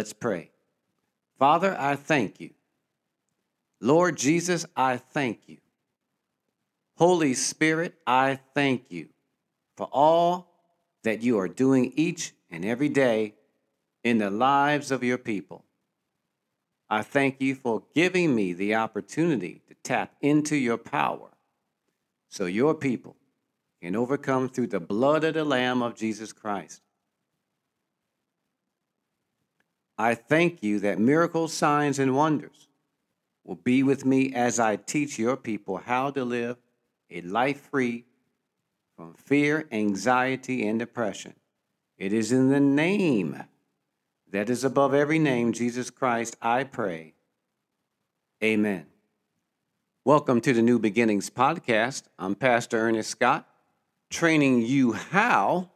Let's pray. Father, I thank you. Lord Jesus, I thank you. Holy Spirit, I thank you for all that you are doing each and every day in the lives of your people. I thank you for giving me the opportunity to tap into your power so your people can overcome through the blood of the Lamb of Jesus Christ. I thank you that miracles, signs, and wonders will be with me as I teach your people how to live a life free from fear, anxiety, and depression. It is in the name that is above every name, Jesus Christ, I pray. Amen. Welcome to the New Beginnings podcast. I'm Pastor Ernest Scott, training you how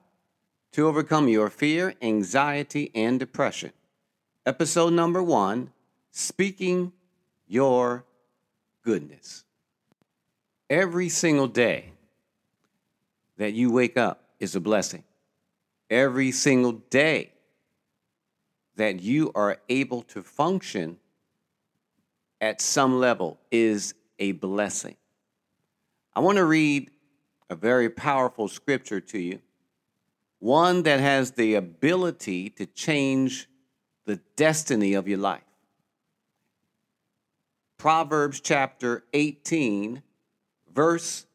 to overcome your fear, anxiety, and depression. Episode number one Speaking Your Goodness. Every single day that you wake up is a blessing. Every single day that you are able to function at some level is a blessing. I want to read a very powerful scripture to you, one that has the ability to change the destiny of your life. Proverbs chapter 18, verse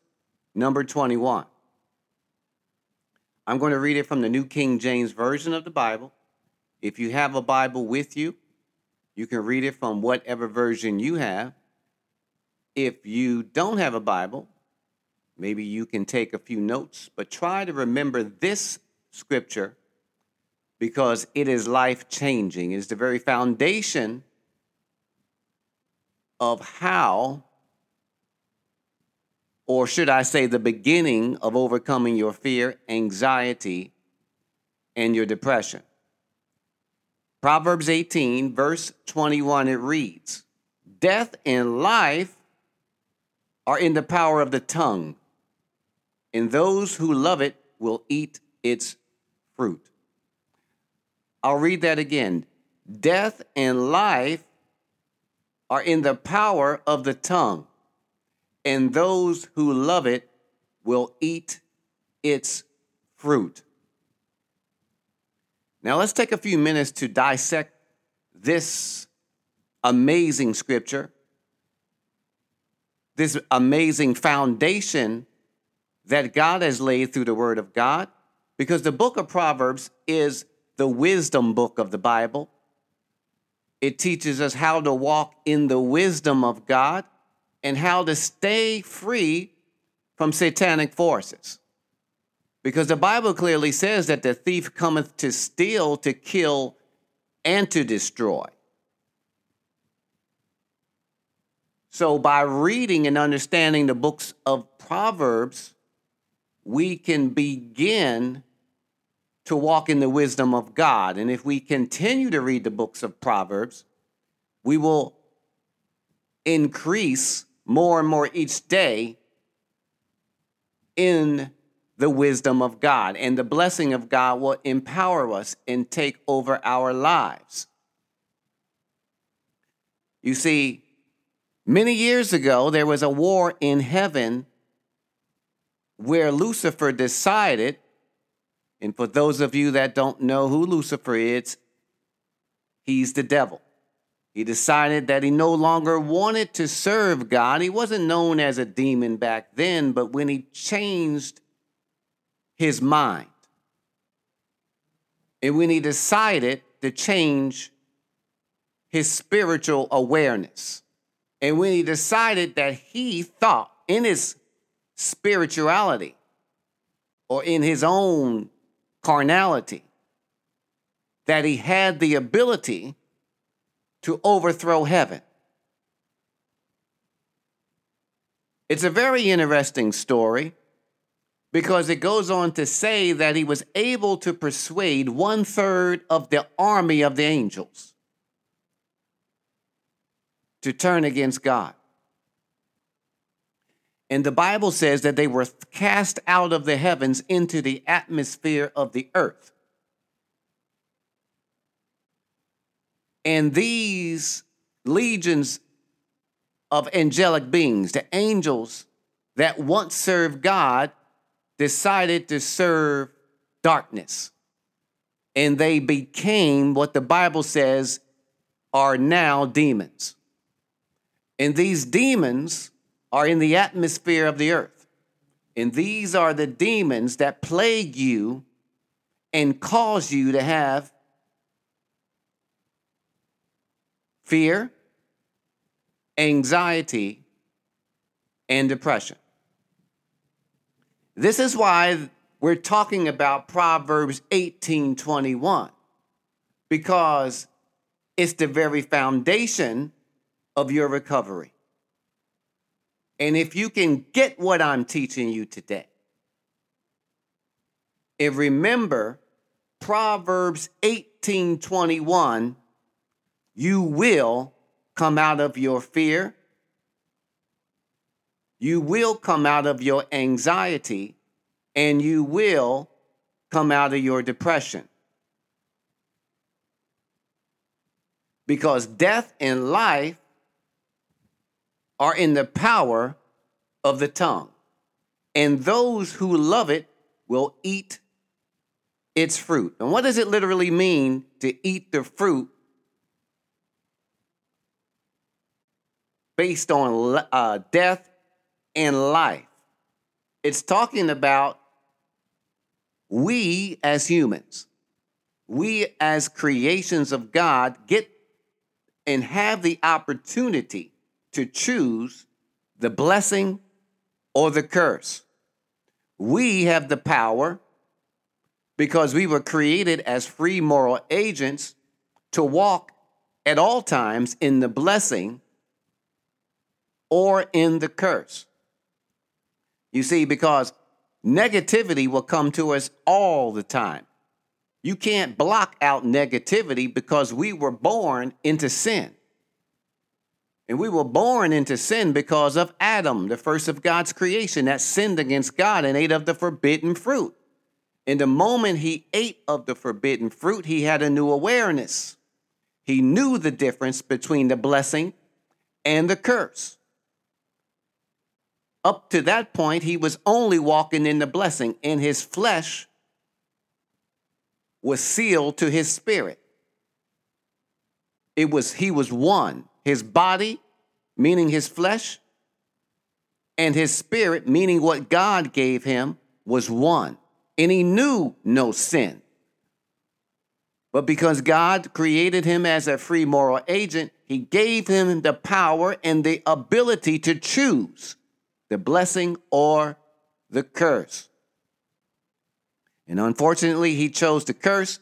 number 21. I'm going to read it from the New King James Version of the Bible. If you have a Bible with you, you can read it from whatever version you have. If you don't have a Bible, maybe you can take a few notes, but try to remember this scripture because it is life changing. It's the very foundation of how, or should I say, the beginning of overcoming your fear, anxiety, and your depression. Proverbs 18, verse 21, it reads Death and life are in the power of the tongue, and those who love it will eat its fruit. I'll read that again. Death and life are in the power of the tongue, and those who love it will eat its fruit. Now, let's take a few minutes to dissect this amazing scripture, this amazing foundation that God has laid through the Word of God, because the book of Proverbs is the wisdom book of the Bible. It teaches us how to walk in the wisdom of God and how to stay free from satanic forces. Because the Bible clearly says that the thief cometh to steal, to kill, and to destroy. So, by reading and understanding the books of Proverbs, we can begin to walk in the wisdom of God. And if we continue to read the books of Proverbs, we will increase more and more each day in the wisdom of God. And the blessing of God will empower us and take over our lives. You see, many years ago, there was a war in heaven where Lucifer decided and for those of you that don't know who Lucifer is, he's the devil. He decided that he no longer wanted to serve God. He wasn't known as a demon back then, but when he changed his mind, and when he decided to change his spiritual awareness, and when he decided that he thought in his spirituality or in his own carnality, that he had the ability to overthrow heaven. It's a very interesting story because it goes on to say that he was able to persuade one third of the army of the angels to turn against God. And the Bible says that they were cast out of the heavens into the atmosphere of the earth. And these legions of angelic beings, the angels that once served God, decided to serve darkness. And they became what the Bible says are now demons. And these demons are in the atmosphere of the earth. And these are the demons that plague you and cause you to have fear, anxiety, and depression. This is why we're talking about Proverbs 18:21 because it's the very foundation of your recovery. And if you can get what I'm teaching you today, and remember Proverbs 18:21, you will come out of your fear. You will come out of your anxiety and you will come out of your depression. Because death and life are in the power of the tongue, and those who love it will eat its fruit. And what does it literally mean to eat the fruit based on uh, death and life? It's talking about we as humans, we as creations of God get and have the opportunity to choose the blessing or the curse. We have the power because we were created as free moral agents to walk at all times in the blessing or in the curse. You see, because negativity will come to us all the time. You can't block out negativity because we were born into sin. And we were born into sin because of Adam, the first of God's creation, that sinned against God and ate of the forbidden fruit. In the moment he ate of the forbidden fruit, he had a new awareness. He knew the difference between the blessing and the curse. Up to that point, he was only walking in the blessing, and his flesh was sealed to his spirit. It was he was one his body, meaning his flesh, and his spirit, meaning what God gave him, was one. And he knew no sin. But because God created him as a free moral agent, he gave him the power and the ability to choose the blessing or the curse. And unfortunately, he chose the curse,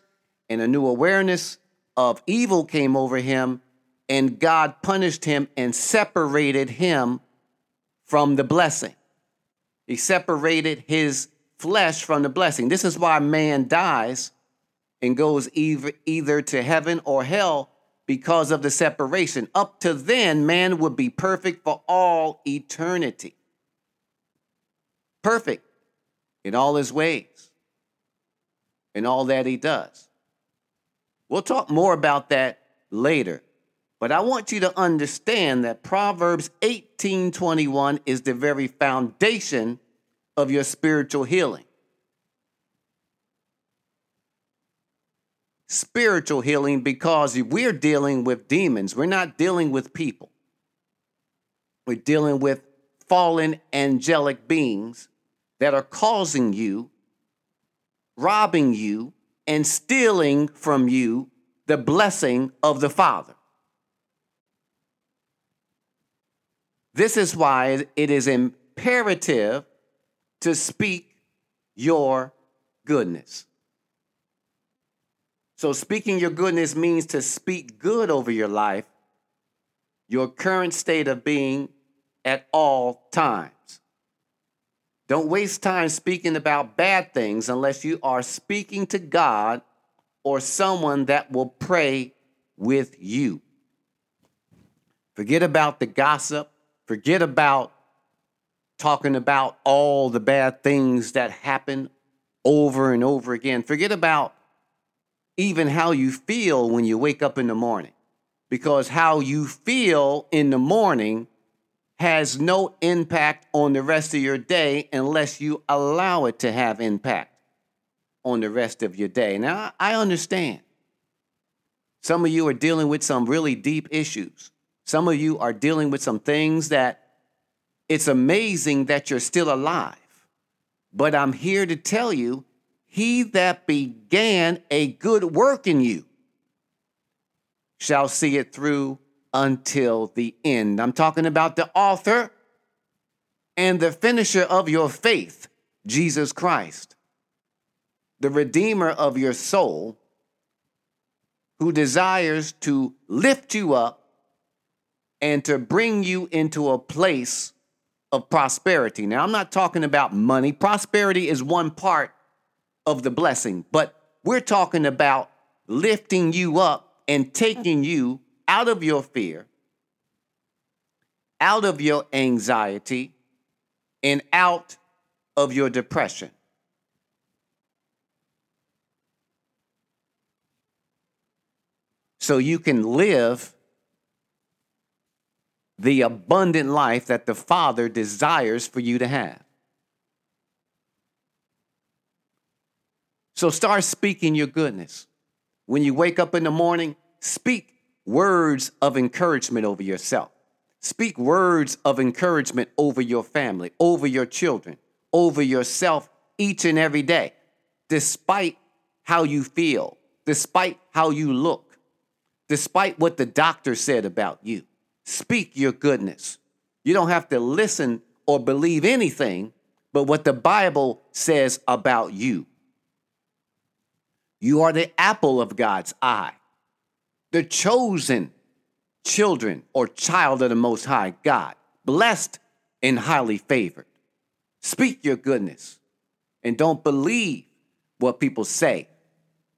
and a new awareness of evil came over him, and God punished him and separated him from the blessing. He separated his flesh from the blessing. This is why man dies and goes either, either to heaven or hell because of the separation. Up to then, man would be perfect for all eternity. Perfect in all his ways, and all that he does. We'll talk more about that later. But I want you to understand that Proverbs 18:21 is the very foundation of your spiritual healing. Spiritual healing because we're dealing with demons. We're not dealing with people. We're dealing with fallen angelic beings that are causing you, robbing you, and stealing from you the blessing of the Father. This is why it is imperative to speak your goodness. So, speaking your goodness means to speak good over your life, your current state of being at all times. Don't waste time speaking about bad things unless you are speaking to God or someone that will pray with you. Forget about the gossip, Forget about talking about all the bad things that happen over and over again. Forget about even how you feel when you wake up in the morning. because how you feel in the morning has no impact on the rest of your day unless you allow it to have impact on the rest of your day. Now, I understand. Some of you are dealing with some really deep issues. Some of you are dealing with some things that it's amazing that you're still alive. But I'm here to tell you, he that began a good work in you shall see it through until the end. I'm talking about the author and the finisher of your faith, Jesus Christ, the redeemer of your soul, who desires to lift you up and to bring you into a place of prosperity. Now, I'm not talking about money. Prosperity is one part of the blessing, but we're talking about lifting you up and taking you out of your fear, out of your anxiety, and out of your depression. So you can live the abundant life that the Father desires for you to have. So start speaking your goodness. When you wake up in the morning, speak words of encouragement over yourself. Speak words of encouragement over your family, over your children, over yourself each and every day, despite how you feel, despite how you look, despite what the doctor said about you speak your goodness. You don't have to listen or believe anything but what the Bible says about you. You are the apple of God's eye, the chosen children or child of the Most High God, blessed and highly favored. Speak your goodness and don't believe what people say.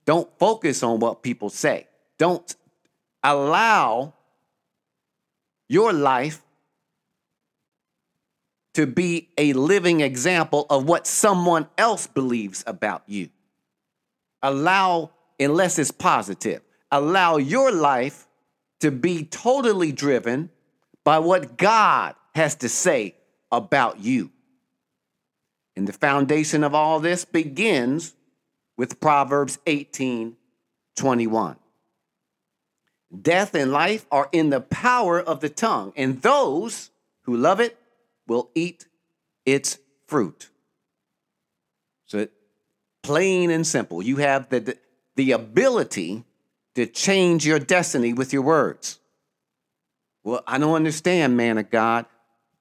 Don't focus on what people say. Don't allow your life to be a living example of what someone else believes about you. Allow, unless it's positive, allow your life to be totally driven by what God has to say about you. And the foundation of all this begins with Proverbs 18 21. Death and life are in the power of the tongue, and those who love it will eat its fruit. So, plain and simple, you have the, the ability to change your destiny with your words. Well, I don't understand, man of God.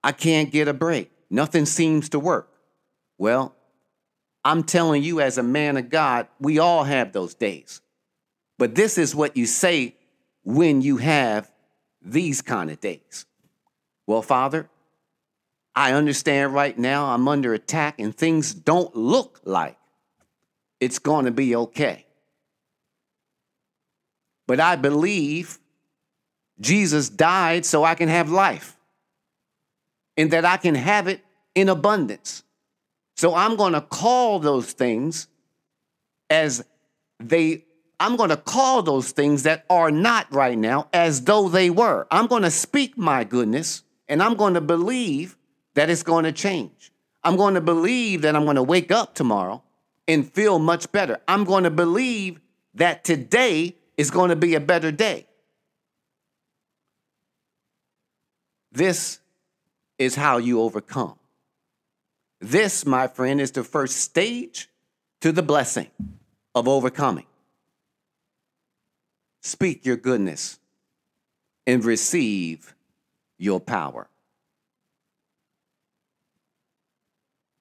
I can't get a break. Nothing seems to work. Well, I'm telling you, as a man of God, we all have those days. But this is what you say when you have these kind of days? Well, Father, I understand right now I'm under attack and things don't look like it's going to be okay. But I believe Jesus died so I can have life and that I can have it in abundance. So I'm going to call those things as they I'm going to call those things that are not right now as though they were. I'm going to speak my goodness and I'm going to believe that it's going to change. I'm going to believe that I'm going to wake up tomorrow and feel much better. I'm going to believe that today is going to be a better day. This is how you overcome. This, my friend, is the first stage to the blessing of overcoming. Speak your goodness and receive your power.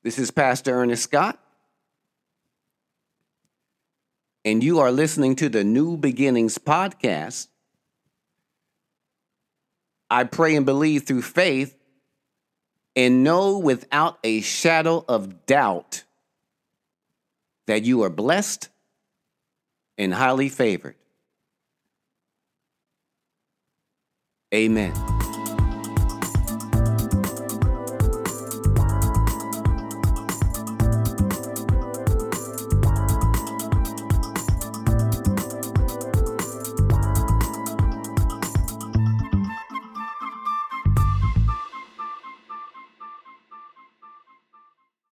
This is Pastor Ernest Scott, and you are listening to the New Beginnings podcast. I pray and believe through faith and know without a shadow of doubt that you are blessed and highly favored. Amen.